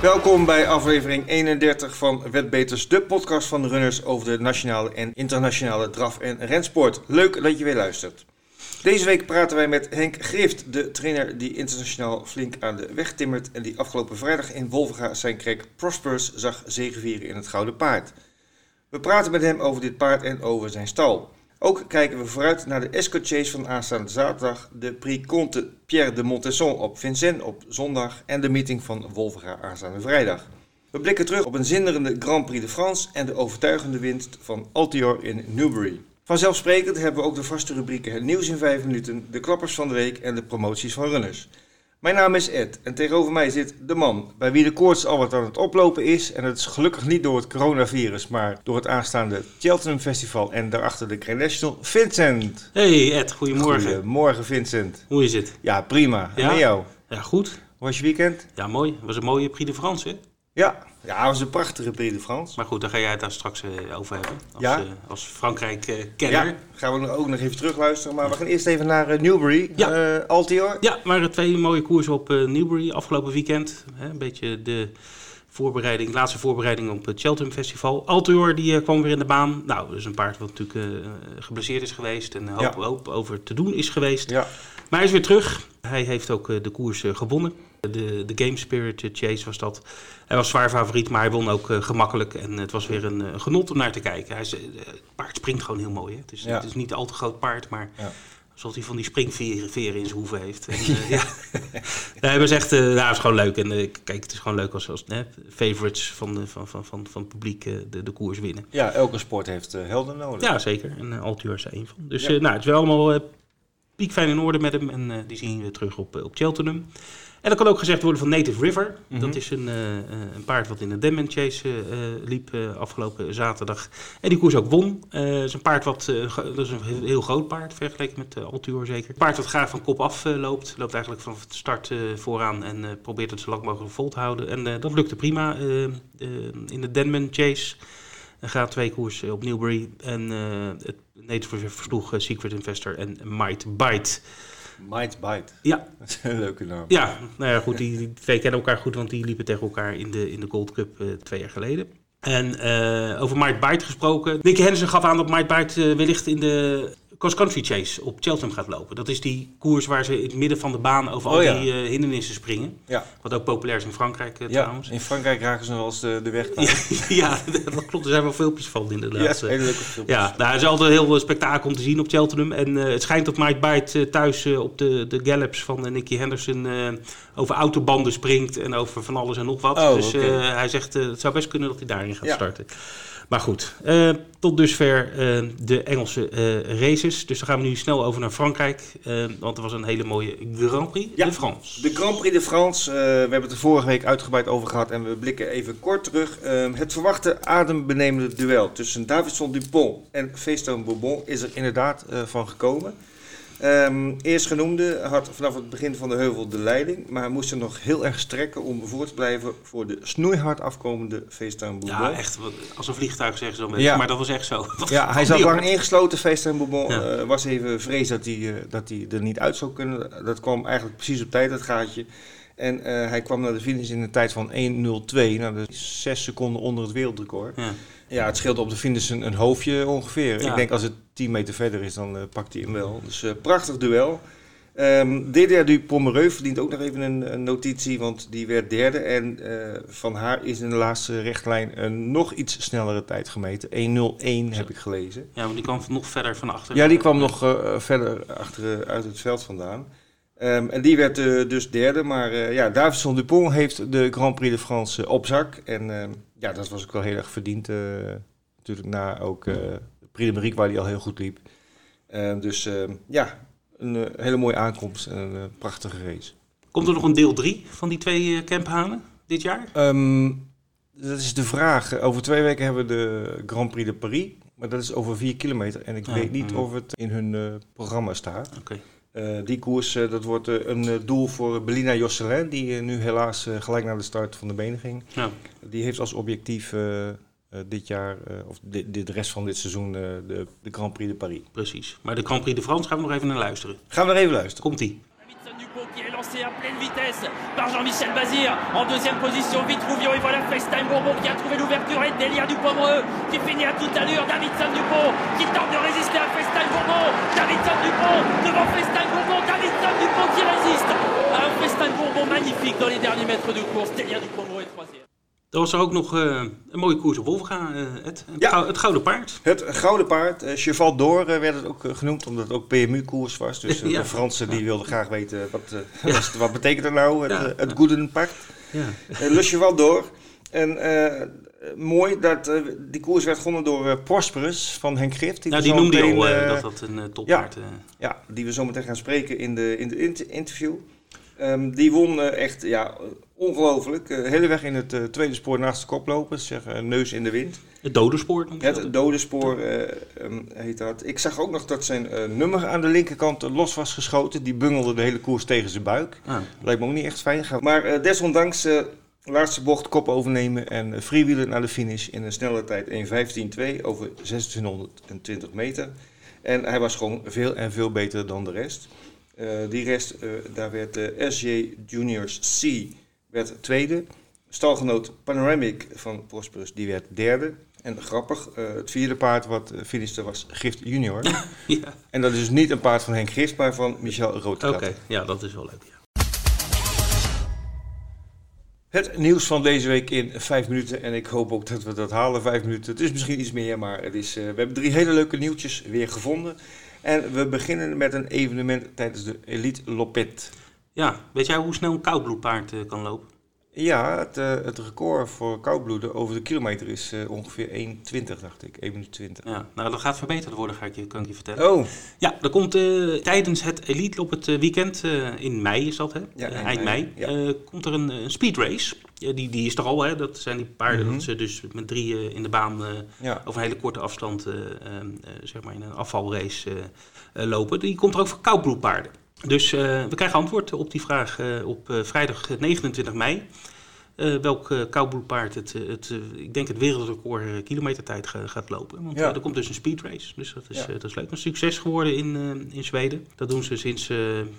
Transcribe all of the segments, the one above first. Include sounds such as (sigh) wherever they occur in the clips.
Welkom bij aflevering 31 van Wetbeters, de podcast van de runners over de nationale en internationale draf- en rensport. Leuk dat je weer luistert. Deze week praten wij met Henk Grift, de trainer die internationaal flink aan de weg timmert en die afgelopen vrijdag in Wolvenga zijn krek Prosperous zag zegevieren in het Gouden Paard. We praten met hem over dit paard en over zijn stal. Ook kijken we vooruit naar de Escort Chase van aanstaande zaterdag, de Prix Comte Pierre de Montesson op Vincennes op zondag en de meeting van Wolvera aanstaande vrijdag. We blikken terug op een zinderende Grand Prix de France en de overtuigende winst van Altior in Newbury. Vanzelfsprekend hebben we ook de vaste rubrieken Het nieuws in 5 minuten, de klappers van de week en de promoties van runners. Mijn naam is Ed en tegenover mij zit de man bij wie de koorts al wat aan het oplopen is. En het is gelukkig niet door het coronavirus, maar door het aanstaande Cheltenham Festival en daarachter de National, Vincent. Hey Ed, goedemorgen. Goedemorgen Vincent. Hoe is het? Ja, prima. En Ja? jou? Ja, goed. Hoe was je weekend? Ja, mooi. Het was een mooie Prix de France, hè? Ja, ja het was een prachtige Prix de France. Maar goed, daar ga jij het daar straks eh, over hebben. Als, Ja? eh, als Frankrijk-kenner. Ja, gaan we ook nog even terugluisteren. Maar we gaan eerst even naar eh, Newbury, Ja. eh, Altior. Ja, waren twee mooie koersen op eh, Newbury afgelopen weekend. Hè, een beetje de voorbereiding, laatste voorbereiding op het Cheltenham Festival. Altior die eh, kwam weer in de baan. Nou, dat is een paard wat natuurlijk eh, geblesseerd is geweest en hoop, Ja. hoop over te doen is geweest. Ja, Maar hij is weer terug. Hij heeft ook eh, de koers eh, gewonnen. De, de Game Spirit eh, Chase was dat. Hij was zwaar favoriet, maar hij won ook eh, gemakkelijk. En het was weer een eh, genot om naar te kijken. Hij is, eh, het paard springt gewoon heel mooi. Hè? Het, is, Ja. het is niet een al te groot paard, maar Ja. alsof hij van die springveren veren in zijn hoeven heeft. En, eh, ja. (laughs) nee, maar echt, eh, nou, het is gewoon leuk. En eh, kijk, het is gewoon leuk als, als favorites van, de, van, van, van, van het publiek eh, de, de koers winnen. ja elke sport heeft eh, helden nodig. Ja, zeker. En uh, is er één van. Dus eh, nou, het is wel allemaal eh, piekfijn in orde met hem. En eh, die zien we terug op, eh, op Cheltenham. En dat kan ook gezegd worden van Native River. Mhm. Dat is een, eh, eh, een paard wat in de Denman Chase eh, liep afgelopen zaterdag. En die koers ook won. Het is een paard wat, dat is een heel, heel groot paard vergeleken met Altior zeker. Een paard wat graag van kop af loopt. Loopt eigenlijk vanaf de start vooraan en probeert het zo lang mogelijk vol te houden. En dat lukte prima in de Denman Chase. Gaat twee koersen op Newbury. En het Native River versloeg Secret Investor en Might Bite. Might Bite. Ja, Dat is een leuke naam. ja, nou ja, goed, die, die twee kennen elkaar goed, want die liepen tegen elkaar in de, in de Gold Cup eh, twee jaar geleden. En eh, over Might Bite gesproken. Nicky Henderson gaf aan dat Might Bite eh, wellicht in de Cross Country Chase op Cheltenham gaat lopen. Dat is die koers waar ze in het midden van de baan over al Oh ja. die eh, hindernissen springen. Ja. Wat ook populair is in Frankrijk eh, Ja, trouwens. in Frankrijk raken ze nog wel eens de, de weg. (laughs) Ja, (laughs) dat klopt. Er zijn wel filmpjes van inderdaad. Ja, hele leuke filmpjes. Ja, nou, het is altijd heel veel spektakel om te zien op Cheltenham. En eh, het schijnt dat Mike Bite eh, thuis eh, op de, de gallops van eh, Nicky Henderson eh, over autobanden springt en over van alles en nog wat. Oh, dus eh, hij zegt eh, het zou best kunnen dat hij daarin gaat starten. Maar goed, eh, tot dusver eh, de Engelse eh, races. Dus dan gaan we nu snel over naar Frankrijk. want er was een hele mooie Grand Prix Ja. de France. De Grand Prix de France, we hebben het er vorige week uitgebreid over gehad en we blikken even kort terug. Het verwachte adembenemende duel tussen Davidson Dupont en Feeston Bourbon is er inderdaad van gekomen. Ehm eerst genoemde had vanaf het begin van de heuvel de leiding, maar hij moest er nog heel erg strekken om voor te blijven voor de snoeihard afkomende Feeston Bourbon. Ja, echt. Als een vliegtuig zeggen ze dan. Ja. Maar dat was echt zo. (laughs) Ja, hij zat lang ingesloten. Feest Bourbon Ja. eh, was even vrees dat hij, eh, dat hij er niet uit zou kunnen. Dat kwam eigenlijk precies op tijd, dat gaatje. En eh, hij kwam naar de finish in een tijd van 1.02. Nou, is zes seconden onder het wereldrecord. Ja. Ja, het scheelt op de finish een, een hoofdje ongeveer. Ja. Ik denk als het 10 meter verder is, dan eh, pakt hij hem wel. Dus eh, prachtig duel. Ehm DDR du Pomereux verdient ook nog even een, een notitie, want die werd derde. En eh, van haar is in de laatste rechtlijn een nog iets snellere tijd gemeten. 1.01 heb ik gelezen. ja, maar die kwam nog verder van achter. Ja, die kwam nog verder achter, uit het veld vandaan. Ehm, en die werd eh, dus derde. Maar eh, ja, Davidson Dupont heeft de Grand Prix de France eh, op zak. En ehm, ja, dat was ook wel heel erg verdiend. natuurlijk na ook de Prix de Marique, waar hij al heel goed liep. Ehm, dus ja, een hele mooie aankomst en een prachtige race. Komt er nog een deel 3 van die twee camphanen dit jaar? Dat is de vraag. Over twee weken hebben we de Grand Prix de Paris. Maar dat is over vier kilometer. En ik Ja, weet niet mm. of het in hun programma staat. Oké. Eh, die koers, eh, dat wordt eh, een doel voor Belina Josselin, die nu helaas gelijk naar de start van de benen ging. Ja. Die heeft als objectief dit jaar, eh, of de, rest van dit seizoen, eh, de, de Grand Prix de Paris. Precies. Maar de Grand Prix de France gaan we nog even naar luisteren. Gaan we er even luisteren. Komt-ie. Qui est lancé à pleine vitesse par Jean-Michel Bazir. En deuxième position, Vitruvion. Et voilà FaceTime Bourbon qui a trouvé l'ouverture et Delia Dupont-Breux qui finit à toute allure. Davidson Dupont qui tente de résister à FaceTime Bourbon. Davidson Dupont devant FaceTime Bourbon. Davidson Dupont qui résiste. Un FaceTime Bourbon magnifique dans les derniers mètres de course. Delia Dupont-Breux est troisième. Er was er ook nog uh, een mooie koers op Wolfga, uh, het, het, Ja. gou- het Gouden Paard. Het Gouden Paard, eh, Cheval d'Or eh, werd het ook eh, genoemd, omdat het ook PMU-koers was. Dus eh, (laughs) Ja. de Fransen die wilden graag weten, wat, eh, (laughs) wat, wat betekent er nou, het, Ja. eh, het Gouden Paard? Ja. Eh, Le Cheval d'Or. En eh, mooi dat eh, die koers werd gewonnen door eh, Prosperous van Henk Grift. Ja, die noemde meteen, al eh, eh, dat dat een uh, toppaard eh, Ja, die we zo meteen gaan spreken in de, in de inter- interview. Ehm, die won eh, echt ja, ongelooflijk. Eh, hele weg in het eh, tweede spoor naast de koploper. Zeg, eh, neus in de wind. het dodenspoor. noemt hij dat. Het dode spoor eh, ehm, heet dat. Ik zag ook nog dat zijn eh, nummer aan de linkerkant eh, los was geschoten. Die bungelde de hele koers tegen zijn buik. Ah, Lijkt me ook niet echt fijn. Maar eh, desondanks eh, laatste bocht kop overnemen en eh, freewheelen naar de finish in een snelle tijd 1.15.2 over 2620 meter. En hij was gewoon veel en veel beter dan de rest. Eh, die rest, eh, daar werd de SJ Juniors C werd tweede. Stalgenoot Panoramic van Prosperous, die werd derde. En grappig, het vierde paard wat finishte was Gift Junior. (laughs) ja, en dat is dus niet een paard van Henk Gift, maar van Michel oké. Roodkrat. Ja, dat is wel leuk. Ja. Het nieuws van deze week in vijf minuten. En ik hoop ook dat we dat halen, vijf minuten. Het is misschien iets meer, maar het is, eh, we hebben drie hele leuke nieuwtjes weer gevonden. En we beginnen met een evenement tijdens de Elite Lopet. ja, weet jij hoe snel een koudbloedpaard eh, kan lopen? Ja, het, eh, het record voor koudbloeden over de kilometer is eh, ongeveer 1,20 dacht ik. 1 minuut 20. Ja, nou, dat gaat verbeterd worden, ga ik je, kan ik je vertellen. Oh, Ja, er komt eh, tijdens het Elite op het weekend, in mei is dat hè? Ja, eind mei, ja. komt er een, een speedrace. Ja, die, die is er al, hè? dat zijn die paarden Mhm. dat ze dus met drie eh, in de baan ja. over een hele korte afstand zeg maar in een afvalrace lopen. Die komt er ook voor koudbloedpaarden. Dus eh, we krijgen antwoord op die vraag eh, op eh, vrijdag 29 mei. Welk eh koudbloedpaard het, het ik denk het wereldrecord kilometertijd ga- gaat lopen. Want Ja. er komt dus een speedrace, dus dat is, Ja. dat is leuk. Een succes geworden in, in Zweden. Dat doen ze sinds,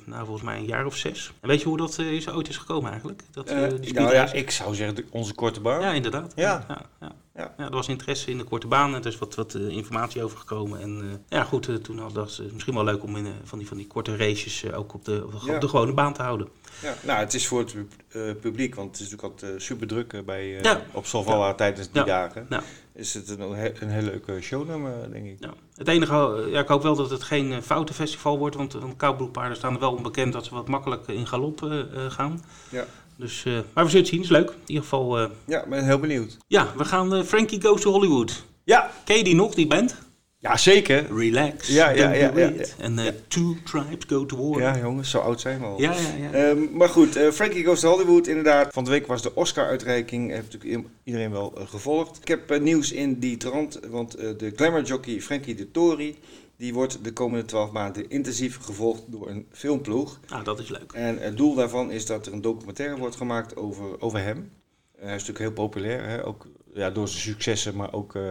nou, volgens mij een jaar of zes. En weet je hoe dat is, ooit is gekomen eigenlijk? Dat, die nou ja, ik zou zeggen onze korte baan. Ja, inderdaad. Ja. Ja, ja. Ja. Er was interesse in de korte baan. Er is wat, wat eh, informatie over gekomen. En eh, ja, goed, eh, toen dat eh, misschien wel leuk om in, van, die, van die korte races ook op de, op de, Ja. op de gewone baan te houden. Ja, nou, het is voor het publiek, want het is natuurlijk altijd super druk bij, Ja. op Solvalla tijdens die dagen. Ja. Is het een, een heel leuke shownummer, denk ik. Ja. Het enige, ja, ik hoop wel dat het geen foutenfestival wordt. Want, want koudbloedpaarden staan er wel onbekend dat ze wat makkelijk in galop gaan. Ja. Dus, eh, maar we zullen het zien, is leuk. In ieder geval, eh, Ja, ik ben heel benieuwd. ja, we gaan eh, Frankie Goes to Hollywood. Ja, Ken je die nog, die band? ja zeker. Relax, Ja, ja, ja. En eh, Two Tribes Go to War. Ja, jongens, zo oud zijn we al. ja, ja. ja. Ehm, maar goed, Frankie Goes to Hollywood, inderdaad. Van de week was de Oscar-uitreiking. Heeft natuurlijk iedereen wel gevolgd. Ik heb nieuws in die trant, want de glamour jockey Frankie de Tori... die wordt de komende 12 maanden intensief gevolgd door een filmploeg. Nou, dat is leuk. En het doel daarvan is dat er een documentaire wordt gemaakt over, over hem. Eh, hij is natuurlijk heel populair, hè? ook ja, door zijn successen, maar ook eh,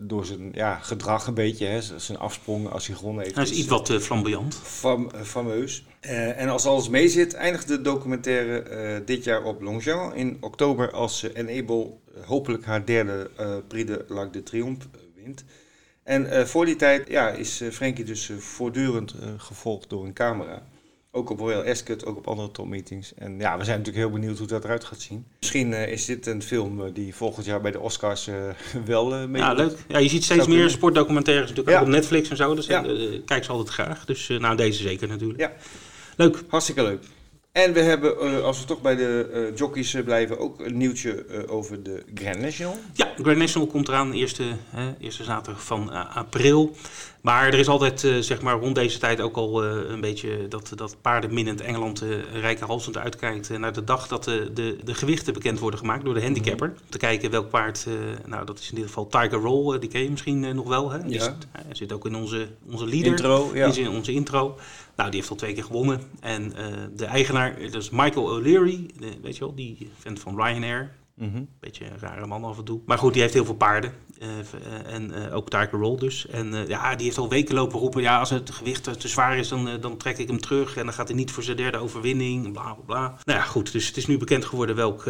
door zijn ja, gedrag een beetje. Hè? Zijn afsprong als hij gewonnen heeft. Hij is iets wat eh, flamboyant. fam- fameus. Eh, en als alles meezit, eindigt de documentaire dit jaar op Longchamp in oktober als uh, Enable hopelijk haar derde Prix de l'Arc de Triomphe wint. En eh, voor die tijd ja, is eh, Frankie dus eh, voortdurend gevolgd door een camera. Ook op Royal Ascot, ook op andere topmeetings. En ja, we zijn natuurlijk heel benieuwd hoe dat eruit gaat zien. Misschien is dit een film die volgend jaar bij de Oscars (laughs) wel eh mee Ja, leuk. Ja, je ziet steeds meer kunnen. sportdocumentaires natuurlijk Ja. ook op Netflix en zo. Dus Ja. kijk ze altijd graag. Dus nou, deze zeker natuurlijk. Ja. Leuk. Hartstikke leuk. En we hebben, eh, als we toch bij de eh, jockeys eh, blijven, ook een nieuwtje over de Grand National. Ja, Grand National komt eraan, eerste, hè, eerste zaterdag van april. Maar er is altijd, zeg maar, rond deze tijd ook al een beetje dat, dat paardenminnend Engeland uh, rijke halsend uitkijkt naar de dag dat de, de, de gewichten bekend worden gemaakt door de handicapper. Om te kijken welk paard, nou dat is in dit geval Tiger Roll, die ken je misschien nog wel. Hè? Ja. zit- hij zit ook in onze, onze leader. Intro, ja. Is in onze intro. Nou, die heeft al twee keer gewonnen. En eh, de eigenaar, dat is Michael O'Leary, weet je wel, die vent van Ryanair. Mhm. Beetje een rare man af en toe. Maar goed, die heeft heel veel paarden. Eh, eh, en eh, ook Tiger Roll dus. En ja, die heeft al weken lopen roepen... ja, als het gewicht te zwaar is, dan, dan trek ik hem terug... en dan gaat hij niet voor zijn derde overwinning, bla bla bla. Nou ja, goed, dus het is nu bekend geworden welk,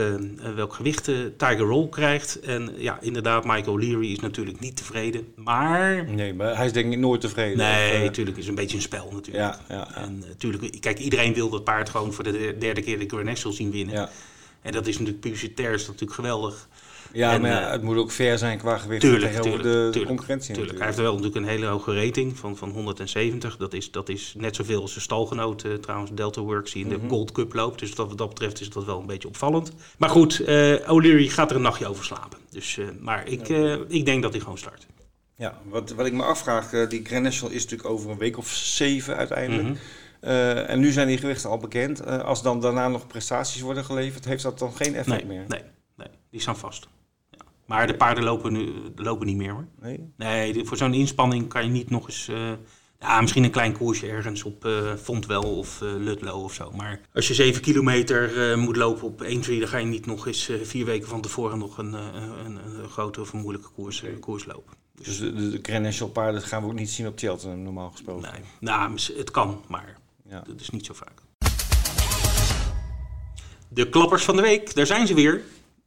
welk gewicht Tiger Roll krijgt. En ja, inderdaad, Michael Leary is natuurlijk niet tevreden. Maar... Nee, maar hij is denk ik nooit tevreden. Nee, natuurlijk is een beetje een spel natuurlijk. Ja, ja, ja. En natuurlijk, kijk, iedereen wil dat paard gewoon voor de derde keer de Grand National zien winnen. ja. En dat is natuurlijk publicitair, is dat natuurlijk geweldig. Ja, En, maar ja, eh, het moet ook fair zijn qua gewicht Tuurlijk, tegenover tuurlijk, de, tuurlijk, concurrentie Tuurlijk, hij heeft wel natuurlijk een hele hoge rating van, van 170. Dat is, dat is net zoveel als zijn stalgenoot, eh, trouwens, Delta Works, die in de Mhm. Gold Cup loopt. Dus wat dat betreft is dat wel een beetje opvallend. Maar goed, eh O'Leary gaat er een nachtje over slapen. Dus, maar ik, ik denk dat hij gewoon start. Ja, wat, wat ik me afvraag, die Grand National is natuurlijk over een week of zeven uiteindelijk. Mhm. Eh, en nu zijn die gewichten al bekend. Eh, als dan daarna nog prestaties worden geleverd, heeft dat dan geen effect Nee, meer? nee, nee, die staan vast. Ja. Maar de paarden lopen, nu, lopen niet meer hoor. Nee? Nee, voor zo'n inspanning kan je niet nog eens... eh, ja, misschien een klein koersje ergens op Fontwell of Ludlow of zo. Maar als je 7 kilometer moet lopen op 1 3 dan ga je niet nog eens vier weken van tevoren nog een, een, een, grote of een moeilijke koers, koers lopen. Dus de, de, de paarden gaan we ook niet zien op Cheltenham, normaal gesproken. Nee, nou, het kan, maar Ja. dat is niet zo vaak. De klappers van de week, daar zijn ze weer.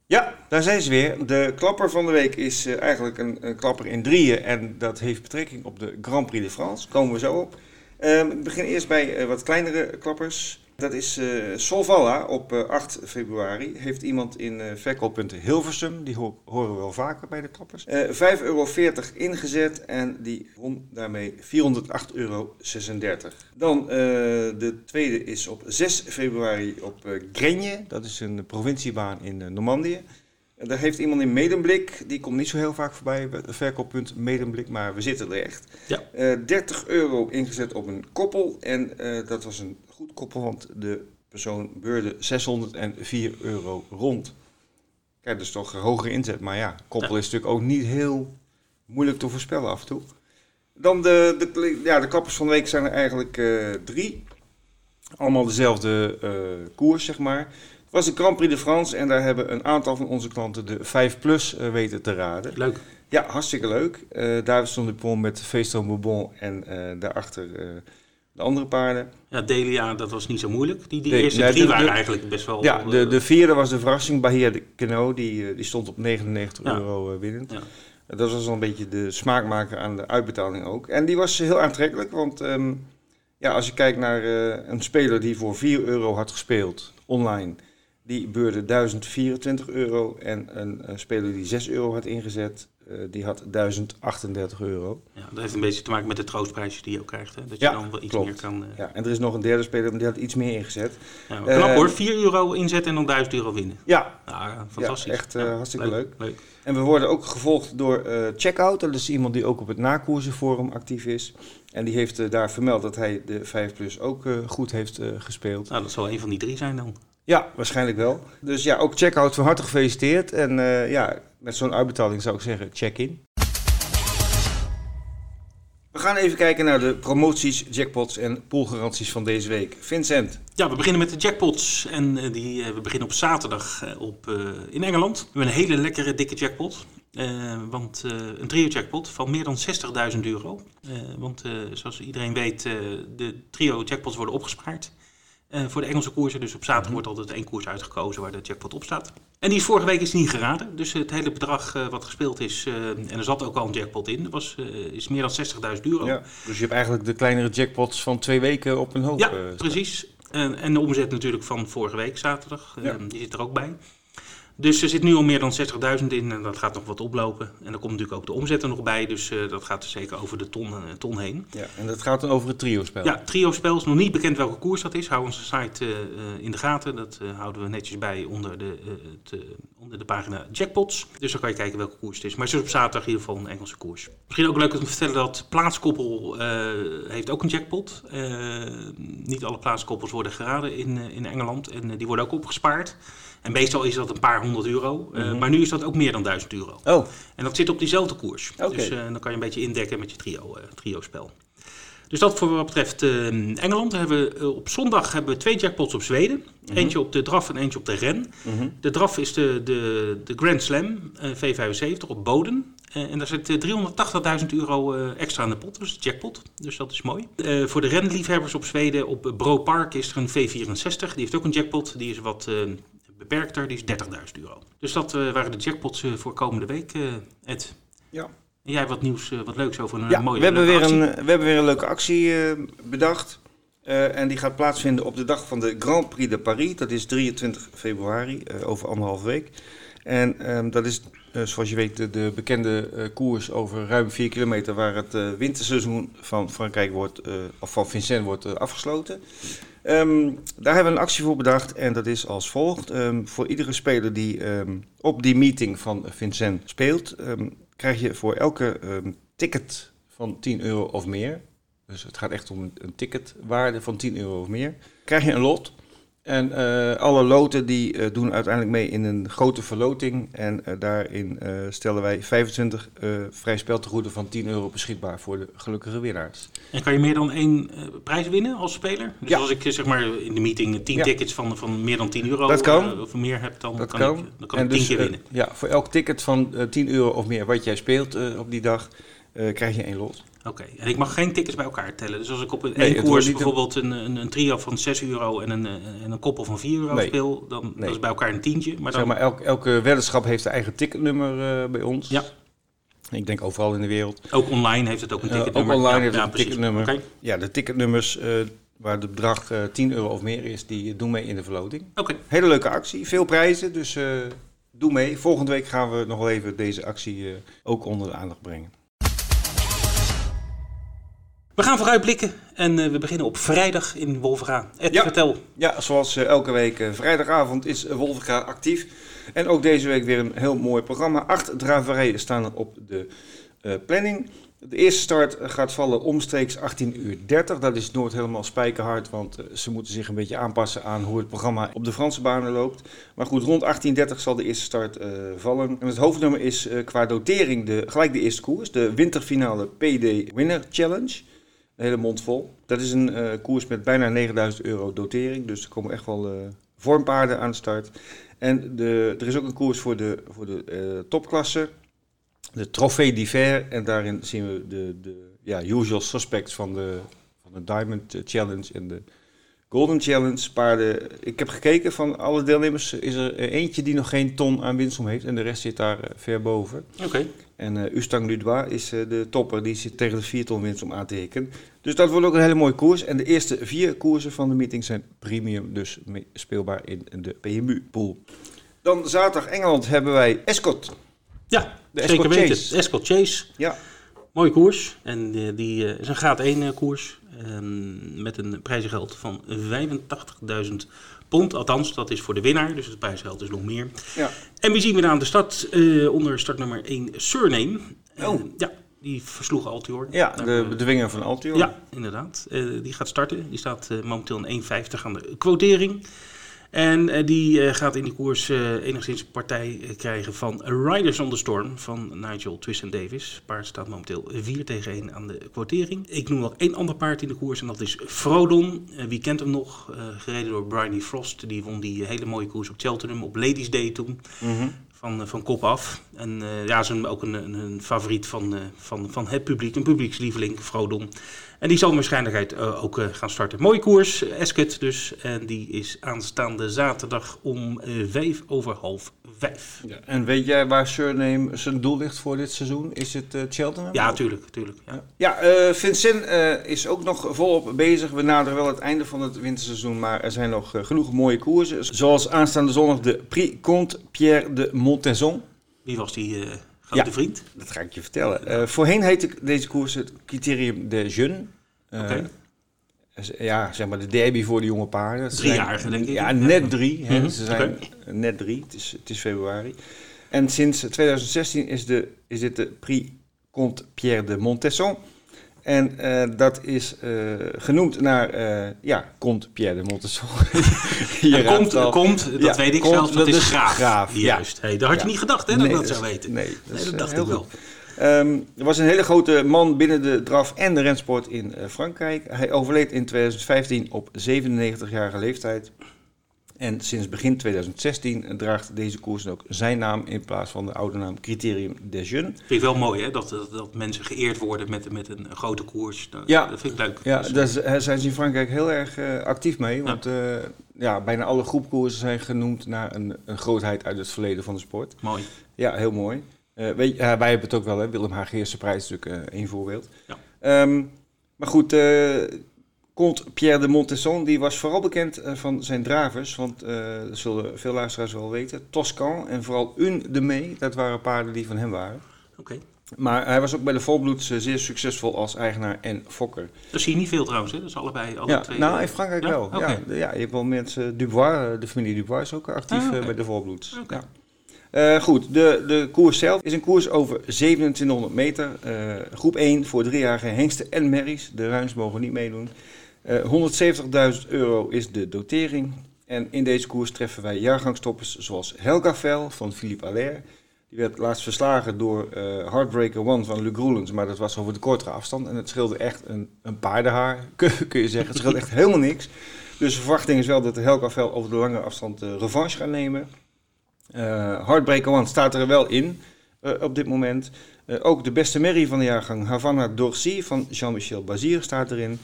Ja, daar zijn ze weer. De klapper van de week is eh, eigenlijk een, een klapper in drieën. En dat heeft betrekking op de Grand Prix de France. Komen we zo op. Ehm, ik begin eerst bij eh, wat kleinere klappers. Dat is eh, Solvalla op eh, 8 februari. Heeft iemand in eh verkooppunten Hilversum. Die ho- horen we wel vaker bij de klappers. Eh 5,40 euro ingezet en die won daarmee 408,36 euro. Dan de tweede is op 6 februari op Grenje. Dat is een provinciebaan in Normandië. Daar heeft iemand in Medemblik, die komt niet zo heel vaak voorbij verkooppunt Medemblik, maar we zitten er echt. Ja. Eh, 30 euro ingezet op een koppel en dat was een goed want de persoon beurde 604 euro rond. Kijk, is toch een hogere inzet, maar ja, koppel is natuurlijk ook niet heel moeilijk te voorspellen af en toe. Dan de, de, ja, de klappers van de week zijn er eigenlijk eh, drie. Allemaal dezelfde eh, koers, zeg maar. Het was de Grand Prix de France en daar hebben een aantal van onze klanten de 5 plus eh, weten te raden. Leuk. Ja, hartstikke leuk. David stond de pom met Feesto Bourbon en daarachter de andere paarden. Ja, Delia, dat was niet zo moeilijk. Die, die Nee, eerste nee, drie de- waren de- eigenlijk best wel... Ja, de, eh, de vierde was de verrassing. Bahia de Cano, die, eh, die stond op 99 Ja. euro eh, winnend. Ja. Dat was wel een beetje de smaakmaker aan de uitbetaling ook. En die was heel aantrekkelijk, want ehm, ja, als je kijkt naar een speler die voor 4 euro had gespeeld online, die beurde 1024 euro. En een, eh, speler die 6 euro had ingezet, die had 1038 euro. Ja, dat heeft een beetje te maken met de troostprijsjes die je ook krijgt. Hè? Dat je Ja, dan wel iets klopt. meer kan... eh, Ja, en er is nog een derde speler, maar die had iets meer ingezet. ja, knap Eh, hoor, 4 euro inzetten en dan 1000 euro winnen. Ja, Ja, fantastisch. echt, eh, hartstikke leuk. leuk. En we worden ook gevolgd door eh Checkout. Dat is iemand die ook op het nakoersenforum actief is. En die heeft eh, daar vermeld dat hij de 5 plus ook eh, goed heeft eh, gespeeld. Nou, dat zal een van die drie zijn dan. Ja, waarschijnlijk wel. Dus ja, ook Checkout van harte gefeliciteerd. En eh, ja, met zo'n uitbetaling zou ik zeggen, check in. We gaan even kijken naar de promoties, jackpots en poolgaranties van deze week. Vincent. Ja, we beginnen met de jackpots. En eh, die, eh, we beginnen op zaterdag op, in Engeland. We hebben een hele lekkere dikke jackpot. Want een trio jackpot van meer dan 60.000 euro. Want zoals iedereen weet, de trio jackpots worden opgespaard. Eh, voor de Engelse koersen. Dus op zaterdag wordt altijd één koers uitgekozen waar de jackpot op staat. En die is vorige week is niet geraden. Dus het hele bedrag eh, wat gespeeld is, eh, en er zat ook al een jackpot in, was, is meer dan 60.000 euro. Ja, dus je hebt eigenlijk de kleinere jackpots van twee weken op een hoop. Ja, precies. En, en de omzet natuurlijk van vorige week, zaterdag, Ja. die zit er ook bij. Dus er zit nu al meer dan 60.000 in en dat gaat nog wat oplopen. En er komt natuurlijk ook de omzet er nog bij, dus eh, dat gaat er zeker over de ton, eh, ton heen. Ja, en dat gaat dan over het trio-spel. Ja, trio-spel is nog niet bekend welke koers dat is. Hou onze site eh, in de gaten. Dat houden we netjes bij onder de, het, onder de pagina jackpots. Dus dan kan je kijken welke koers het is. Maar het is op zaterdag in ieder geval een Engelse koers. Misschien ook leuk om te vertellen dat Plaatskoppel heeft ook een jackpot. Niet alle plaatskoppels worden geraden in, in Engeland. En die worden ook opgespaard. En meestal is dat een paar honderd euro. Eh, Mhm. Maar nu is dat ook meer dan 1000 euro. Oh, En dat zit op diezelfde koers. Oké. Dus eh, dan kan je een beetje indekken met je trio, eh, trio-spel. Dus dat voor wat betreft uh, Engeland. We hebben, uh, op zondag hebben we twee jackpots op Zweden. Mm-hmm. Eentje op de draf en eentje op de ren. Mm-hmm. De draf is de, de, de Grand Slam uh, V75 op Boden. en daar zit 380.000 euro extra in de pot, dus de jackpot. Dus dat is mooi. voor de renliefhebbers op Zweden, op Bro Park, is er een V64. Die heeft ook een jackpot. Die is wat beperkter, die is 30.000 euro. Dus dat waren de jackpots voor komende week, Ed. Ja. En jij wat nieuws, wat leuks over een ja, mooie we hebben, weer actie. een, we hebben weer een leuke actie bedacht. Uh, en die gaat plaatsvinden op de dag van de Grand Prix de Paris. Dat is 23 februari, uh, over anderhalf week. En um, dat is, zoals je weet, de, de bekende koers over ruim 4 kilometer... waar het winterseizoen van Frankrijk wordt, of van Vincennes wordt afgesloten. Um, daar hebben we een actie voor bedacht en dat is als volgt. Um, voor iedere speler die op die meeting van Vincennes speelt krijg je voor elke ticket van 10 euro of meer, dus het gaat echt om een ticketwaarde van 10 euro of meer, krijg je een lot. En uh, alle loten die uh, doen uiteindelijk mee in een grote verloting. En uh, daarin stellen wij 25 vrij speltegoeden van 10 euro beschikbaar voor de gelukkige winnaars. En kan je meer dan één prijs winnen als speler? Dus Ja. als ik zeg maar in de meeting 10 Ja. tickets van, van meer dan 10 euro Dat kan. of meer heb, dan Dat kan, kan. ik, dan kan en ik 10 dus, keer eh, winnen. ja, voor elk ticket van eh, 10 euro of meer wat jij speelt eh, op die dag, eh, krijg je één lot. Oké, en ik mag geen tickets bij elkaar tellen. Dus als ik op een Nee, koers bijvoorbeeld een, een, een trio van 6 euro en een, eh, en een koppel van 4 euro Nee. speel, dan Nee. dat is bij elkaar een tientje. Maar dan, Zeg maar, elk, elke weddenschap heeft een eigen ticketnummer eh, bij ons. Ja. Ik denk overal in de wereld. Ook online heeft het ook een Eh, ook ticketnummer. online heeft het een ticketnummer. Ja, de ticketnummers waar het bedrag eh 10 euro of meer is, die doen mee in de verloting. Oké. Hele leuke actie, veel prijzen, dus doe mee. Volgende week gaan we nog wel even deze actie ook onder de aandacht brengen. We gaan vooruitblikken en eh, we beginnen op vrijdag in Wolverga. Ed, Ja. vertel. Ja, zoals eh, elke week eh, vrijdagavond is Wolverga actief. En ook deze week weer een heel mooi programma. Acht draverijen staan er op de planning. De eerste start gaat vallen omstreeks 18.30 uur. Dat is nooit helemaal spijkerhard, want ze moeten zich een beetje aanpassen aan hoe het programma op de Franse banen loopt. Maar goed, rond 18.30 zal de eerste start vallen. En het hoofdnummer is qua dotering de, gelijk de eerste koers. De winterfinale PD Winner Challenge. Een hele mond vol. Dat is een eh, koers met bijna 9000 euro dotering. Dus er komen echt wel eh, vormpaarden aan start. En de, er is ook een koers voor de, voor de eh, topklasse. De Trofee d'Hiver. En daarin zien we de, de ja, usual suspects van de, van de Diamond Challenge en de Golden Challenge. Paarden. Ik heb gekeken van alle deelnemers. Is er eh, eentje die nog geen ton aan winstom heeft. En de rest zit daar eh, ver boven. Oké. En eh Ustang Ludois is de topper, die zit tegen de 4 ton winst om aan te. Dus dat wordt ook een hele mooie koers. En de eerste vier koersen van de meeting zijn premium, dus speelbaar in de PMU-pool. Dan zaterdag Engeland hebben wij Escot. Ja, De zeker Escort weten. Chase. Escort Chase. Ja, Mooie koers. En eh, die eh, is een graad 1 eh, koers. ehm, met een prijzengeld van 85.000 pond. Althans, dat is voor de winnaar. Dus het prijzengeld is nog meer. ja. En wie zien we dan aan de start? eh, onder startnummer 1 Surname. Oh. ja, die versloeg Altior. ja de bedwinger van Altior. Ja, inderdaad. Die gaat starten. Die staat momenteel in 1,50 aan de quotering. En eh, die eh, gaat in die koers eh, enigszins partij krijgen van Riders on the Storm van Nigel Twist Davis. Paard staat momenteel 4 tegen 1 aan de quotering. Ik noem nog één ander paard in de koers en dat is Frodon. Wie kent hem nog? Gereden door Bryony Frost. Die won die hele mooie koers op Cheltenham op Ladies Day toen. Mhm. Van, van kop af. En ja, is een, ook een, een, favoriet van, van, van het publiek. Een publiekslieveling, Frodon. En die zal waarschijnlijkheid eh, ook eh, gaan starten. Mooie koers, Esket dus. En die is aanstaande zaterdag om eh, vijf over half vijf. Ja. En weet jij waar Surname zijn doel ligt voor dit seizoen? Is het eh Cheltenham? Ja, tuurlijk, tuurlijk. Ja. Ja, eh Vincent eh, is ook nog volop bezig. We naderen wel het einde van het winterseizoen, maar er zijn nog eh, genoeg mooie koersen. Zoals aanstaande zondag de Prix Comte Pierre de Montezon. Wie was die eh, grote Ja. vriend? Dat ga ik je vertellen. Eh, voorheen heette deze koers het Criterium de Jeune. Eh, Ja, zeg maar de derby voor de jonge paarden. Ze zijn- Driejarige, denk ik. Ja, net drie. Hè. Mhm, Ze zijn net drie. Het is, het is februari. En sinds 2016 is, de, is dit de Prix Comte Pierre de Montesson. En eh, dat is eh, genoemd naar, eh, ja, Comte Pierre de En (laughs) raadt komt, komt, dat Ja, weet ik komt, zelfs, dat, dat is graaf. Graaf, ja. Juist. Hey, dat had je niet gedacht hè, dat Nee, ik dat dat zou weten. Nee, dat dacht ik wel. Ehm, er was een hele grote man binnen de draf en de rensport in Frankrijk. Hij overleed in 2015 op 97-jarige leeftijd. En sinds begin 2016 draagt deze koers ook zijn naam in plaats van de oude naam Criterium des Jeunes. Vind ik wel mooi hè, dat, dat, mensen geëerd worden met, met een grote koers. Dat, Ja. dat vind ik leuk. Ja, Dus, daar zijn ze in Frankrijk heel erg eh, actief mee. Want eh, ja, bijna alle groepkoersen zijn genoemd naar een, een grootheid uit het verleden van de sport. Mooi. Ja, heel mooi. Eh, weet ja, wij hebben het ook wel, hè? Willem Haag Eerste Prijs is natuurlijk één voorbeeld. Ja. Ehm, maar goed, Comte Pierre de Montesson, die was vooral bekend eh, van zijn dravers. Want eh, dat zullen veel luisteraars wel weten. Toscan en vooral Un de Mee, dat waren paarden die van hem waren. Oké. Maar hij was ook bij de Volbloeds eh, zeer succesvol als eigenaar en fokker. Dat zie je niet veel trouwens, hè? Dat is allebei, alle Ja, twee. nou in Frankrijk Ja? wel. Ja, ja, je hebt wel mensen, Dubois, de familie Dubois is ook actief Ah, bij de Volbloeds. Ja. Goed, de, de koers zelf is een koers over 2700 meter. Groep 1 voor driejarige hengsten en merries. De ruins mogen niet meedoen. Eh 170.000 euro is de dotering. En in deze koers treffen wij jaargangstoppers zoals Helga Vel van Philippe Allaire. Die werd laatst verslagen door eh, Heartbreaker One van Luc Roelens. Maar dat was over de kortere afstand. En het scheelde echt een, een paardenhaar, (laughs) kun, je zeggen. Het scheelde echt helemaal niks. Dus de verwachting is wel dat de Helga Vel over de lange afstand de revanche gaat nemen. Eh Heartbreaker One staat er wel in eh, op dit moment. Eh, ook de beste merrie van de jaargang Havana Dorcy van Jean-Michel Bazir staat erin.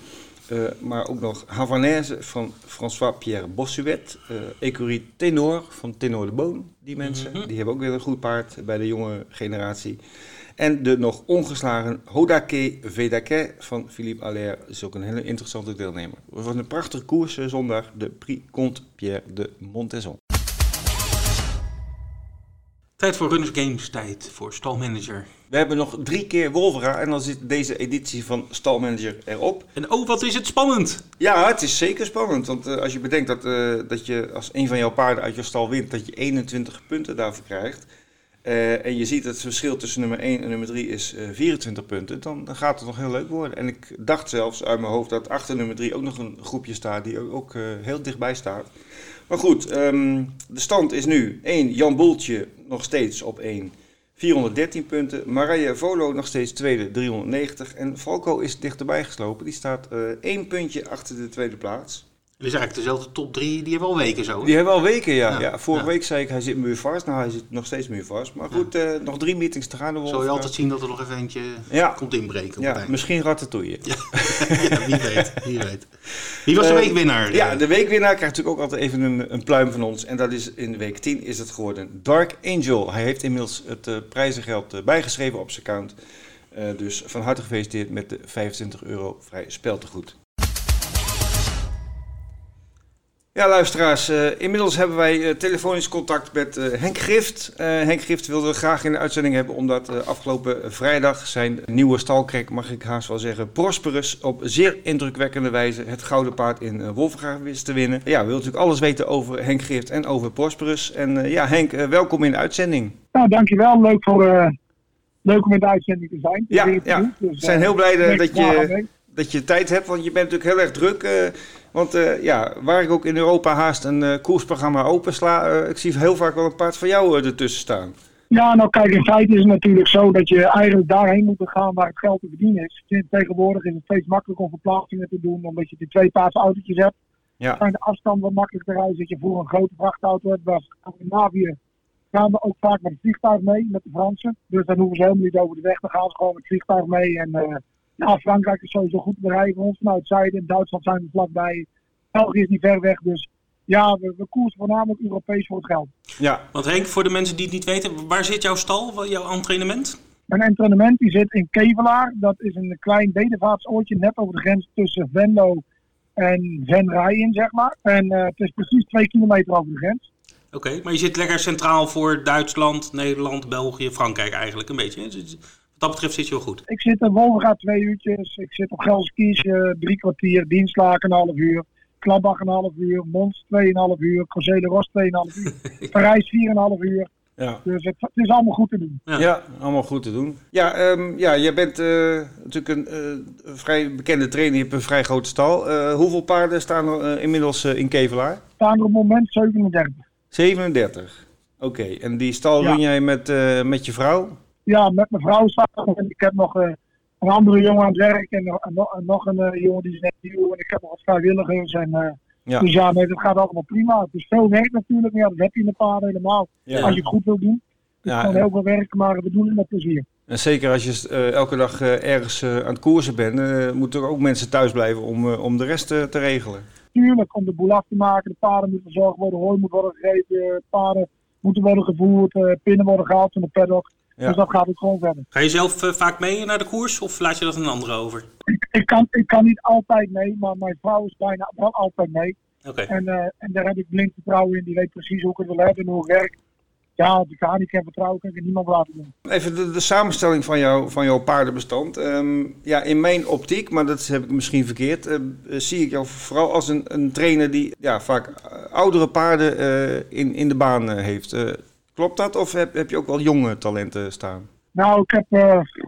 Eh, maar ook nog Havanaise van François-Pierre Bossuet. eh Ecurie Tenor van Tenor de Boon. Die mensen, Mhm. die hebben ook weer een goed paard bij de jonge generatie. En de nog ongeslagen Hodake Vedake van Philippe Allaire is ook een hele interessante deelnemer. Het wordt een prachtige koers eh, zondag, de Prix Comte Pierre de Montesson. Tijd voor Runners Games, tijd voor stalmanager. We hebben nog drie keer Wolvera en dan zit deze editie van Stalmanager erop. En oh, wat is het spannend! Ja, het is zeker spannend. Want eh, als je bedenkt dat, eh, dat je als een van jouw paarden uit je stal wint, dat je 21 punten daarvoor krijgt. eh, en je ziet het verschil tussen nummer 1 en nummer 3 is eh 24 punten. Dan, dan gaat het nog heel leuk worden. En ik dacht zelfs uit mijn hoofd dat achter nummer 3 ook nog een groepje staat die ook, ook heel dichtbij staat. Maar goed, ehm, de stand is nu 1. Jan Boeltje nog steeds op 1. 413 punten. Marije Volo nog steeds tweede, 390. En Falco is dichterbij geslopen. Die staat eh één puntje achter de tweede plaats. Is eigenlijk dezelfde top 3, die hebben al weken zo. hè? Die hebben al weken, ja. Ja, ja. vorige ja. week zei ik, hij zit muurvast. Nou, hij zit nog steeds muurvast. Maar goed, eh, nog drie meetings te gaan. Zal je altijd zien dat er nog even eentje Ja. komt inbreken Ja, misschien ratatouille. (laughs) Ja, wie weet, wie weet. Wie was de Eh, weekwinnaar? Ja, de weekwinnaar krijgt natuurlijk ook altijd even een, een pluim van ons. En dat is in week 10 is het geworden Dark Angel. Hij heeft inmiddels het eh, prijzengeld eh, bijgeschreven op zijn account. Eh, dus van harte gefeliciteerd met de 25 euro vrij speltegoed. Ja, luisteraars. eh, inmiddels hebben wij eh, telefonisch contact met eh, Henk Grift. Henk Grift wilde we graag in de uitzending hebben, omdat afgelopen vrijdag zijn nieuwe stalkrek, mag ik haast wel zeggen, Prosperus, op zeer indrukwekkende wijze het gouden paard in uh, Wolfgaard wist te winnen. Ja, we willen natuurlijk alles weten over Henk Grift en over Prosperus. En ja, Henk, welkom in de uitzending. Nou, dankjewel. Leuk, voor, leuk om in de uitzending te zijn. Ja. Dus, We zijn heel blij dat je, dat je tijd hebt, want je bent natuurlijk heel erg druk. Want eh, ja, waar ik ook in Europa haast een eh, koersprogramma opensla, eh, ik zie heel vaak wel een paard van jou ertussen staan. Ja, nou kijk, in feite is het natuurlijk zo dat je eigenlijk daarheen moet gaan waar het geld te verdienen is. Tegenwoordig is het steeds makkelijker om verplaatsingen te doen, omdat je die twee paarse autootjes hebt. Ja. zijn de afstanden wat makkelijker te reizen. Dat je voor een grote vrachtauto hebt. Waar Scandinavië gaan we ook vaak met het vliegtuig mee, met de Fransen. Dus dan hoeven ze helemaal niet over de weg te gaan. Ze gewoon met het vliegtuig mee. En ja, Frankrijk is sowieso goed voor ons vanuit het zuiden. In Duitsland zijn we vlakbij. België is niet ver weg. Dus ja, we, we koersen voornamelijk Europees voor het geld. Ja, Want Henk, voor de mensen die het niet weten, waar zit jouw stal, Waar- jouw entrainement? Mijn entrainement die zit in Kevelaar. Dat is een klein bedevaartsoortje net over de grens tussen Venlo en Venray zeg maar. En eh, het is precies twee kilometer over de grens. Oké, maar je zit lekker centraal voor Duitsland, Nederland, België, Frankrijk eigenlijk een beetje. Dat betreft zit je wel goed. Ik zit in Wolverga twee uurtjes. Ik zit op Gelsenkirchen drie kwartier. Dienstlaken een half uur. Klabbach een half uur. Mons 2,5 uur. Corsele Ros 2,5 uur. (laughs) Parijs 4,5 uur. ja. Dus het, het is allemaal goed te doen. Ja. Ja, allemaal goed te doen. Ja, ehm, ja jij bent eh, natuurlijk een eh, een vrij bekende trainer. Je hebt een vrij grote stal. Eh, hoeveel paarden staan er inmiddels in Kevelaar? Staan er op het moment 37. 37. Oké, en die stal Ja. run jij met, eh, met je vrouw? Ja, met mijn vrouw samen. En ik heb nog eh, een andere jongen aan het werk en, nog- en nog- en nog een eh, jongen die is net nieuw. En ik heb nog wat vrijwilligers. En, eh, Ja. Dus ja, nee, dat gaat allemaal prima. Het is veel werk natuurlijk, maar ja, dat heb je in een paar helemaal. Ja. Als je het goed wil doen. Het is Ja, gewoon en- heel veel werk, maar we doen het met plezier. En zeker als je elke dag ergens aan het koersen bent, moeten er ook mensen thuis blijven om, om de rest te regelen. Tuurlijk, om de boel af te maken, de paarden moeten verzorgd worden, hooi moet worden gegeven, paarden moeten worden gevoerd, pinnen worden gehaald van de paddock. Ja. Dus dat gaat ook gewoon verder. Ga je zelf eh, vaak mee naar de koers of laat je dat een andere over? Ik, ik, kan, ik kan niet altijd mee, maar mijn vrouw is bijna wel altijd mee. Oké. En, eh, en daar heb ik blind vertrouwen in. Die weet precies hoe ik het wil hebben en hoe het werkt. Ja, als ik haar niet kan vertrouwen, kan ik het niemand laten doen. Even de, de samenstelling van, jou, van jouw paardenbestand. Ehm, ja, in mijn optiek, maar dat heb ik misschien verkeerd, eh, zie ik jou vooral als een, een trainer die ja, vaak oudere paarden eh, in, in de baan eh, heeft. Klopt dat of heb, heb je ook wel jonge talenten staan? Nou, ik heb,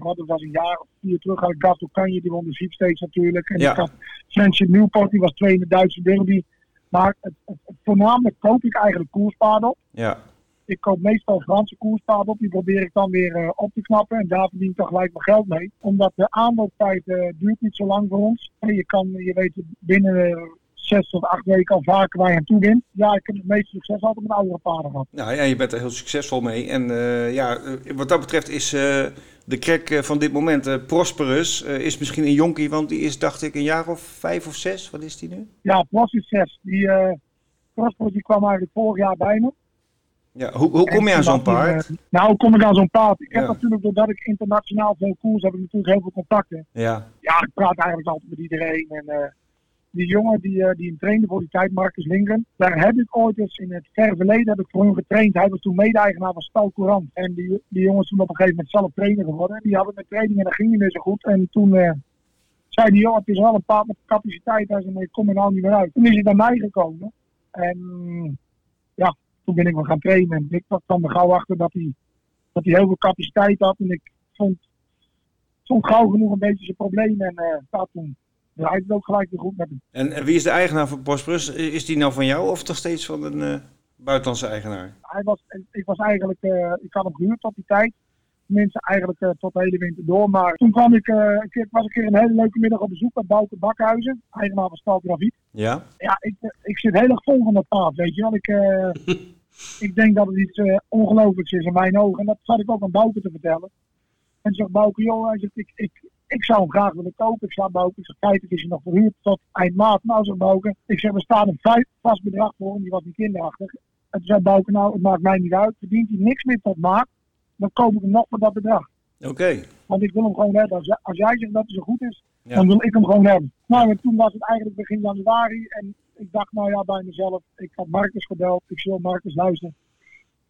wat, dat was een jaar of vier terug, had ik Gato Kanje, die won de natuurlijk. En Ja. ik had Friendship Newport, die was twee in de Duitse derby. Maar het, het, het- voornamelijk koop ik eigenlijk koerspaarden op. Ja, Ik koop meestal Franse koerspaarden op. Die probeer ik dan weer eh, op te knappen. En daar verdien ik dan gelijk mijn geld mee. Omdat de aanlooptijd eh, duurt niet zo lang voor ons. En je kan, je weet binnen eh, zes tot acht weken al vaker waar je aan toe bent. Ja, ik heb het meeste succes altijd met oudere paarden gehad. nou, ja, je bent er heel succesvol mee. En eh, ja, eh, wat dat betreft is eh, de crack eh, van dit moment, Prosperus, is misschien een jonkie, want die is dacht ik een jaar of vijf of zes. Wat is die nu? Ja, Plas is zes. Die, eh Prosper, die kwam eigenlijk vorig jaar bij me. Ja, hoe, hoe kom je aan zo'n die, paard? nou, hoe kom ik aan zo'n paard? Ik heb Ja. natuurlijk, doordat ik internationaal veel koers heb, ik natuurlijk heel veel contacten. Ja, Ja, ik praat eigenlijk altijd met iedereen. En die jongen die, eh, die hem trainde voor die tijd, Marcus Lingren, daar heb ik ooit eens in het verre verleden heb ik voor hem getraind. Hij was toen mede-eigenaar van Stal Courant. En die, die jongen is toen op een gegeven moment zelf trainer geworden. Die hadden met training en dat ging niet meer zo goed. En toen eh, zei die jongen, het is wel een paard met capaciteit. Hij zei, maar ik kom er nou niet meer uit. Toen is hij bij mij gekomen. En ja, toen ben ik wel gaan trainen. En ik kwam er gauw achter dat hij, dat hij heel veel capaciteit had. En ik vond, vond gauw genoeg een beetje zijn probleem. En eh ja, toen draaide het ook gelijk weer goed met hem. En, en wie is de eigenaar van Prosperus? Is die nou van jou of toch steeds van een eh, buitenlandse eigenaar? Hij was, ik was eigenlijk, eh, ik had hem gehuurd tot die tijd. Tenminste, eigenlijk eh, tot de hele winter door. Maar toen kwam ik, een keer, was een keer een hele leuke middag op bezoek bij Bouke Bakhuizen, eigenaar van Stal Graviet. Ja? Ja, ik, ik zit heel erg vol van dat paard, weet je wel. Ik, (laughs) ik denk dat het iets ongelooflijks is in mijn ogen. En dat zat ik ook aan Bouke te vertellen. En zegt Bouke, joh, hij zegt, ik, ik, ik zou hem graag willen kopen. Ik zei Bouke, ik zeg, feitelijk is hij nog verhuurd tot eind maart. Nou, zegt Bouke, ik zeg, er staat een vijf vast bedrag voor hem, die was niet kinderachtig. En toen zei Bouke, nou, het maakt mij niet uit. Verdient hij niks meer tot maart, dan koop ik hem nog voor dat bedrag. Oké. Want ik wil hem gewoon hebben. Als, jij- als jij zegt dat hij zo goed is, Ja. dan wil ik hem gewoon hebben. Nou, en toen was het eigenlijk begin januari. En ik dacht, nou ja, bij mezelf. Ik had Marcus gebeld. Ik zei, Marcus, luister.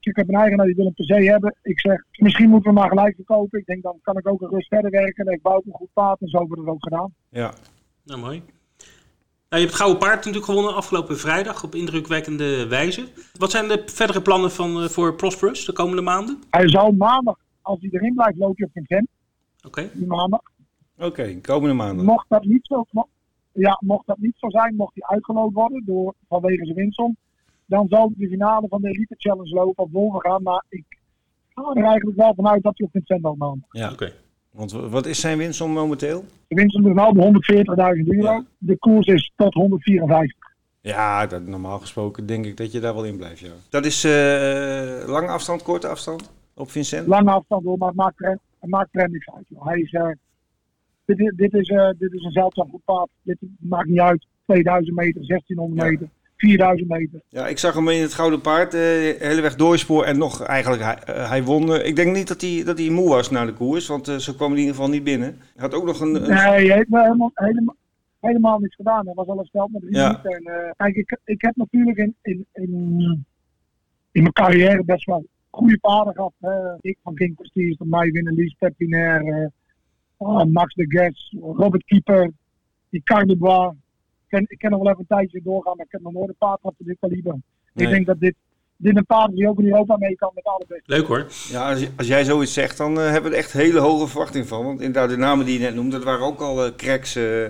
Ik heb een eigenaar die wil een per se hebben. Ik zeg, misschien moeten we maar gelijk verkopen. Ik denk, dan kan ik ook een rust verder werken. En ik bouw een goed paard. En zo wordt het ook gedaan. Ja. Nou, mooi. Nou, je hebt het Gouden Paard natuurlijk gewonnen afgelopen vrijdag op indrukwekkende wijze. Wat zijn de verdere plannen van, eh, voor Prosperous de komende maanden? Hij zal maandag, als hij erin blijft, loop je op Vincent. Oké. Die maandag. Oké, komende maanden. Mocht dat niet zo, mo- ja, mocht dat niet zo zijn, mocht hij uitgeloot worden door, vanwege zijn winstsom, dan zal de finale van de Elite Challenge lopen op Wolven gaan. Maar ik ga er eigenlijk wel vanuit dat hij op Vincent maandag. Ja. Oké. Want wat is zijn winst om momenteel? De winstsom is nou op 140.000 euro. Ja. De koers is tot 154. Ja, dat, normaal gesproken denk ik dat je daar wel in blijft, ja. Dat is eh, lange afstand, korte afstand op Vincent? Lange afstand door, maar het maakt er, het maakt er niks uit. Joh. Hij is, eh, dit, is- dit, is, eh, dit is een zeldzaam goed paard. Dit maakt niet uit. 2000 meter, 1600 Ja. Meter, 4000 meter. Ja, ik zag hem in het Gouden Paard, eh hele weg doorspoor en nog eigenlijk, hij, hij won. eh, ik denk niet dat hij, dat hij moe was na de koers, want zo kwam hij in ieder geval niet binnen. Hij had ook nog een... een- Nee, hij heeft me helemaal, helemaal, helemaal niks gedaan. Hij was al gesteld met drie Ja. En, kijk, ik, ik heb natuurlijk in, in, in, in mijn carrière best wel goede paarden gehad. ik van King Prestige, van mij winnen, Lies Pepinair, eh, Max de Guess, Robert Keeper, Ricard de Bois. Ik ken, ik ken nog wel even een tijdje doorgaan, maar ik heb nog nooit een paard gehad van dit kaliber. Nee. Ik denk dat dit, dit een paard is die ook in Europa mee kan met alle beste. Leuk hoor. Ja, als, als jij zoiets zegt, dan eh, hebben we er echt hele hoge verwachtingen van. Want inderdaad, de namen die je net noemde, dat waren ook al eh, cracks eh,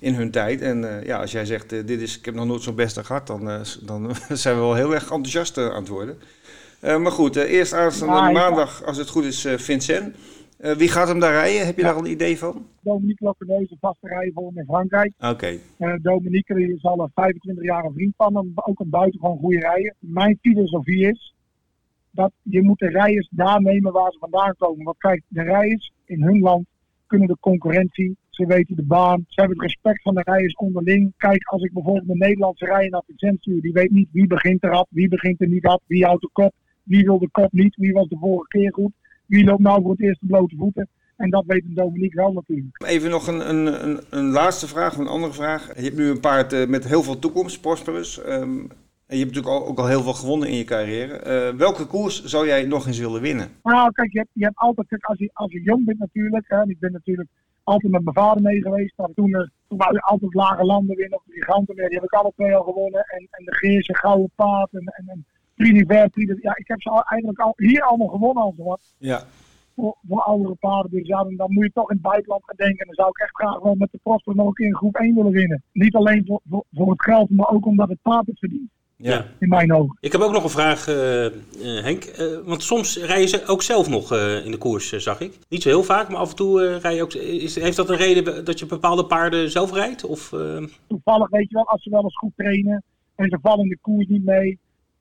in hun tijd. En eh, ja, als jij zegt, dit is, ik heb nog nooit zo'n beste gehad, dan, dan (laughs) zijn we wel heel erg enthousiast eh, aan het worden. Uh, maar goed, uh, eerst aanstaande Ja, maandag, als het goed is, uh, Vincent. Uh, wie gaat hem daar rijden? Heb je Ja. daar al een idee van? Dominique Loppendeus, een vaste rijder voor hem in Frankrijk. Oké. Eh, Dominique die is al een 25 jaar een vriend van hem, ook een buitengewoon goede rijder. Mijn filosofie is dat je moet de rijders daar nemen waar ze vandaan komen. Want kijk, de rijders in hun land kunnen de concurrentie, ze weten de baan, ze hebben het respect van de rijders onderling. Kijk, als ik bijvoorbeeld een Nederlandse rijder naar Vincent stuur, die weet niet wie begint eraf, wie begint er niet af, wie houdt de kop, wie wil de kop niet, wie was de vorige keer goed, wie loopt nou voor het eerst de blote voeten. En dat weet een Dominique wel natuurlijk. Even nog een, een, een, een laatste vraag, een andere vraag. Je hebt nu een paard eh, met heel veel toekomst, Prosperus. Ehm, en je hebt natuurlijk ook al heel veel gewonnen in je carrière. Eh, welke koers zou jij nog eens willen winnen? Nou, kijk, je hebt, je hebt altijd, kijk, als je, als je jong bent natuurlijk, hè, ik ben natuurlijk altijd met mijn vader mee geweest, maar toen, er, toen wou je altijd lage landen winnen, of de giganten weer, die heb ik alle twee al gewonnen, en, en de Geerse, Gouden Paard, en, en, en Ja, ik heb ze al, eigenlijk al, hier allemaal gewonnen als wat, Ja. voor, voor oudere paarden, dus ja, dan, dan moet je toch in het buitenland gaan denken, en dan zou ik echt graag wel met de Prosper nog een keer in groep 1 willen winnen. Niet alleen voor, voor, voor het geld, maar ook omdat het paard het verdient, Ja. in mijn ogen. Ik heb ook nog een vraag, eh, eh, Henk. Eh, want soms rij je ze ook zelf nog in de koers, zag ik. Niet zo heel vaak, maar af en toe rij je ook... Is, heeft dat een reden dat je bepaalde paarden zelf rijdt? Of, toevallig, weet je wel, als ze wel eens goed trainen en ze vallen in de koers niet mee,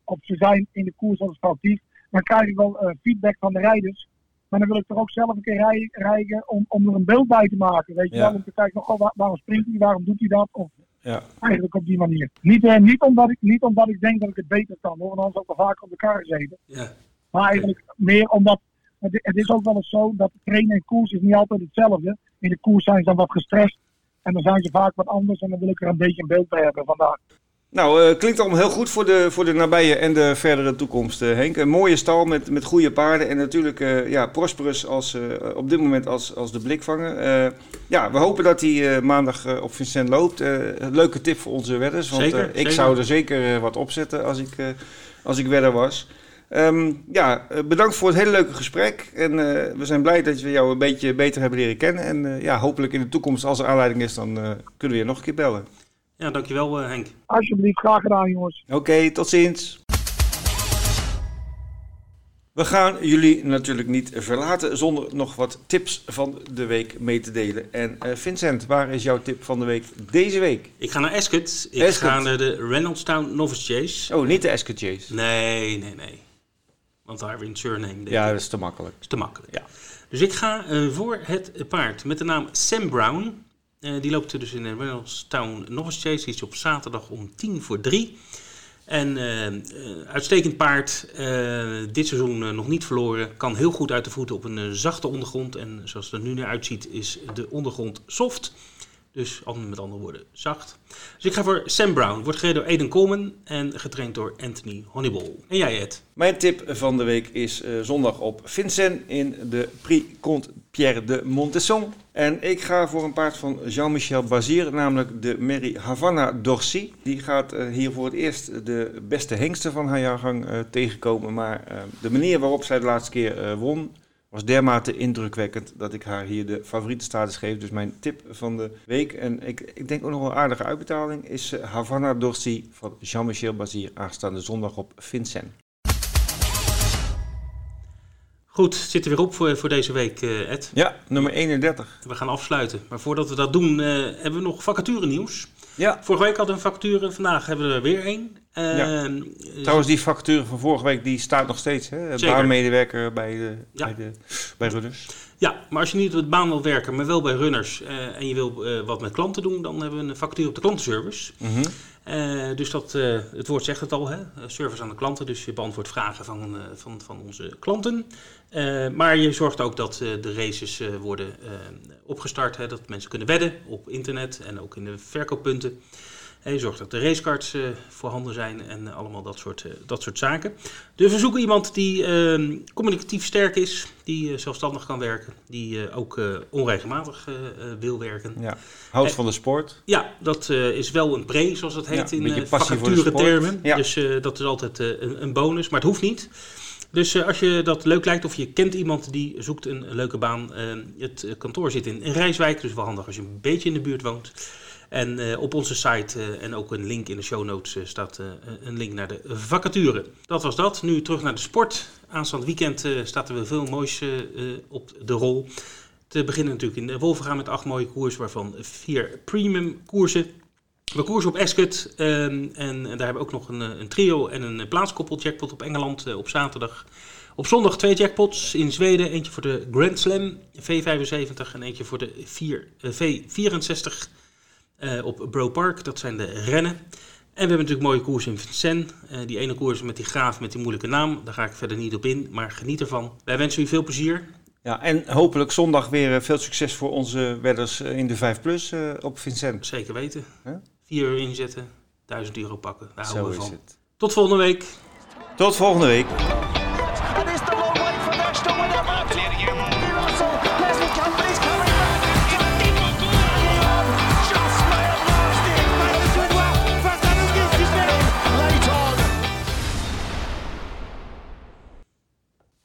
of ze zijn in de koers als foutief, dan krijg ik wel eh, feedback van de rijders. Maar dan wil ik er ook zelf een keer rij- rijden om, om er een beeld bij te maken. Weet je Ja. wel, om te kijken, oh, waar- waarom springt hij, waarom doet hij dat? Of Ja. eigenlijk op die manier. Niet, eh, niet, omdat ik, niet omdat ik denk dat ik het beter kan, hoor, want anders had ik al vaker op elkaar gezeten. ja. Maar eigenlijk meer omdat, het, het is ook wel eens zo dat trainen en koers is niet altijd hetzelfde. In de koers zijn ze dan wat gestrest en dan zijn ze vaak wat anders en dan wil ik er een beetje een beeld bij hebben vandaag. Nou, eh, klinkt allemaal heel goed voor de, voor de nabije en de verdere toekomst, eh, Henk. Een mooie stal met, met goede paarden en natuurlijk eh, ja, Prosperus als, op dit moment als, als de blikvanger. Ja, we hopen dat hij maandag op Vincent loopt. Leuke tip voor onze wedders, want Zeker, ik zeker. zou er zeker wat op zetten als ik, als ik wedder was. Ehm, ja, bedankt voor het hele leuke gesprek. En we zijn blij dat we jou een beetje beter hebben leren kennen. En ja, hopelijk in de toekomst, als er aanleiding is, dan kunnen we je nog een keer bellen. Ja, dankjewel eh, Henk. Alsjeblieft, graag gedaan jongens. Oké, tot ziens. We gaan jullie natuurlijk niet verlaten zonder nog wat tips van de week mee te delen. En eh, Vincent, waar is jouw tip van de week deze week? Ik ga naar Ascot. Ik Ascot. ga naar de Reynoldstown Novice Chase. Oh, niet de Escachays. Nee, nee, nee. Want daar wint surname. denk Ja, ik. dat is te makkelijk. is te makkelijk. Ja. Dus ik ga eh, voor het paard met de naam Sam Brown. Eh, die loopt dus in de Reynoldstown Novice Chase. Die is op zaterdag om tien voor drie. En eh, eh, uitstekend paard. eh, dit seizoen eh, nog niet verloren. Kan heel goed uit de voeten op een eh, zachte ondergrond. En zoals het er nu naar uitziet is de ondergrond soft. Dus met andere woorden zacht. Dus ik ga voor Sam Brown. Wordt gereden door Aiden Coleman en getraind door Anthony Honeyball. En jij Ed? Mijn tip van de week is eh, zondag op Vincent in de Prix Comte Pierre de Montesson. En ik ga voor een paard van Jean-Michel Bazir, namelijk de Mary Havana d'Orcy. Die gaat eh, hier voor het eerst de beste hengsten van haar jaargang eh, tegenkomen. Maar de manier waarop zij de laatste keer won was dermate indrukwekkend dat ik haar hier de favoriete status geef. Dus mijn tip van de week, en ik, ik denk ook nog wel een aardige uitbetaling, is eh, Havana d'Orcy van Jean-Michel Bazir aanstaande zondag op Vincent. Goed, zit er weer op voor, voor deze week, eh, Ed. Ja, nummer 31. We gaan afsluiten. Maar voordat we dat doen, eh, hebben we nog vacature nieuws. Ja, Vorige week hadden we een vacature, vandaag hebben we er weer één. Eh, Ja. eh, trouwens die vacature van vorige week die staat nog steeds. Hè? Baanmedewerker bij, de, Ja. bij, de, bij Rudders. Ja, maar als je niet op de baan wil werken, maar wel bij runners eh, en je wil eh, wat met klanten doen, dan hebben we een vacature op de klantenservice. Mhm. Eh, dus dat, eh, het woord zegt het al, hè? Service aan de klanten. Dus je beantwoordt vragen van, eh, van, van onze klanten. Eh, maar je zorgt ook dat eh, de races eh, worden opgestart. Hè? Dat mensen kunnen wedden op internet en ook in de verkooppunten. En je zorgt dat de racecards eh, voorhanden zijn en eh, allemaal dat soort, eh, dat soort zaken. Dus we zoeken iemand die eh, communicatief sterk is, die zelfstandig kan werken, die ook onregelmatig wil werken. Ja. Houdt van de sport. Ja, dat is wel een pre, zoals dat heet Ja, in uh, sport. Ja. Dus dat is altijd een, een bonus, maar het hoeft niet. Dus als je dat leuk lijkt of je kent iemand die zoekt een, leuke baan. het kantoor zit in, in Rijswijk, dus wel handig als je een beetje in de buurt woont. En op onze site en ook een link in de show notes staat een link naar de vacature. Dat was dat. Nu terug naar de sport. Aanstaand weekend staat er weer veel moois op de rol. Te beginnen natuurlijk in de Wolvengaan met acht mooie koersen, waarvan vier premium koersen. We koersen op Ascot um, en, daar hebben we ook nog een, een trio en een plaatskoppel jackpot op Engeland op zaterdag. Op zondag twee jackpots in Zweden. Eentje voor de Grand Slam V75 en eentje voor de 4, V64 uh, op Bro Park. Dat zijn de rennen. En we hebben natuurlijk mooie koers in Vincennes. Uh, die ene koers met die graaf met die moeilijke naam. Daar ga ik verder niet op in, maar geniet ervan. Wij wensen u veel plezier. Ja, en hopelijk zondag weer eh, veel succes voor onze wedders in de 5 Plus uh, op Vincennes. Zeker weten. Huh? 4 uur inzetten, 1000 euro pakken. Daar Zo houden we van. Tot volgende week. Tot volgende week.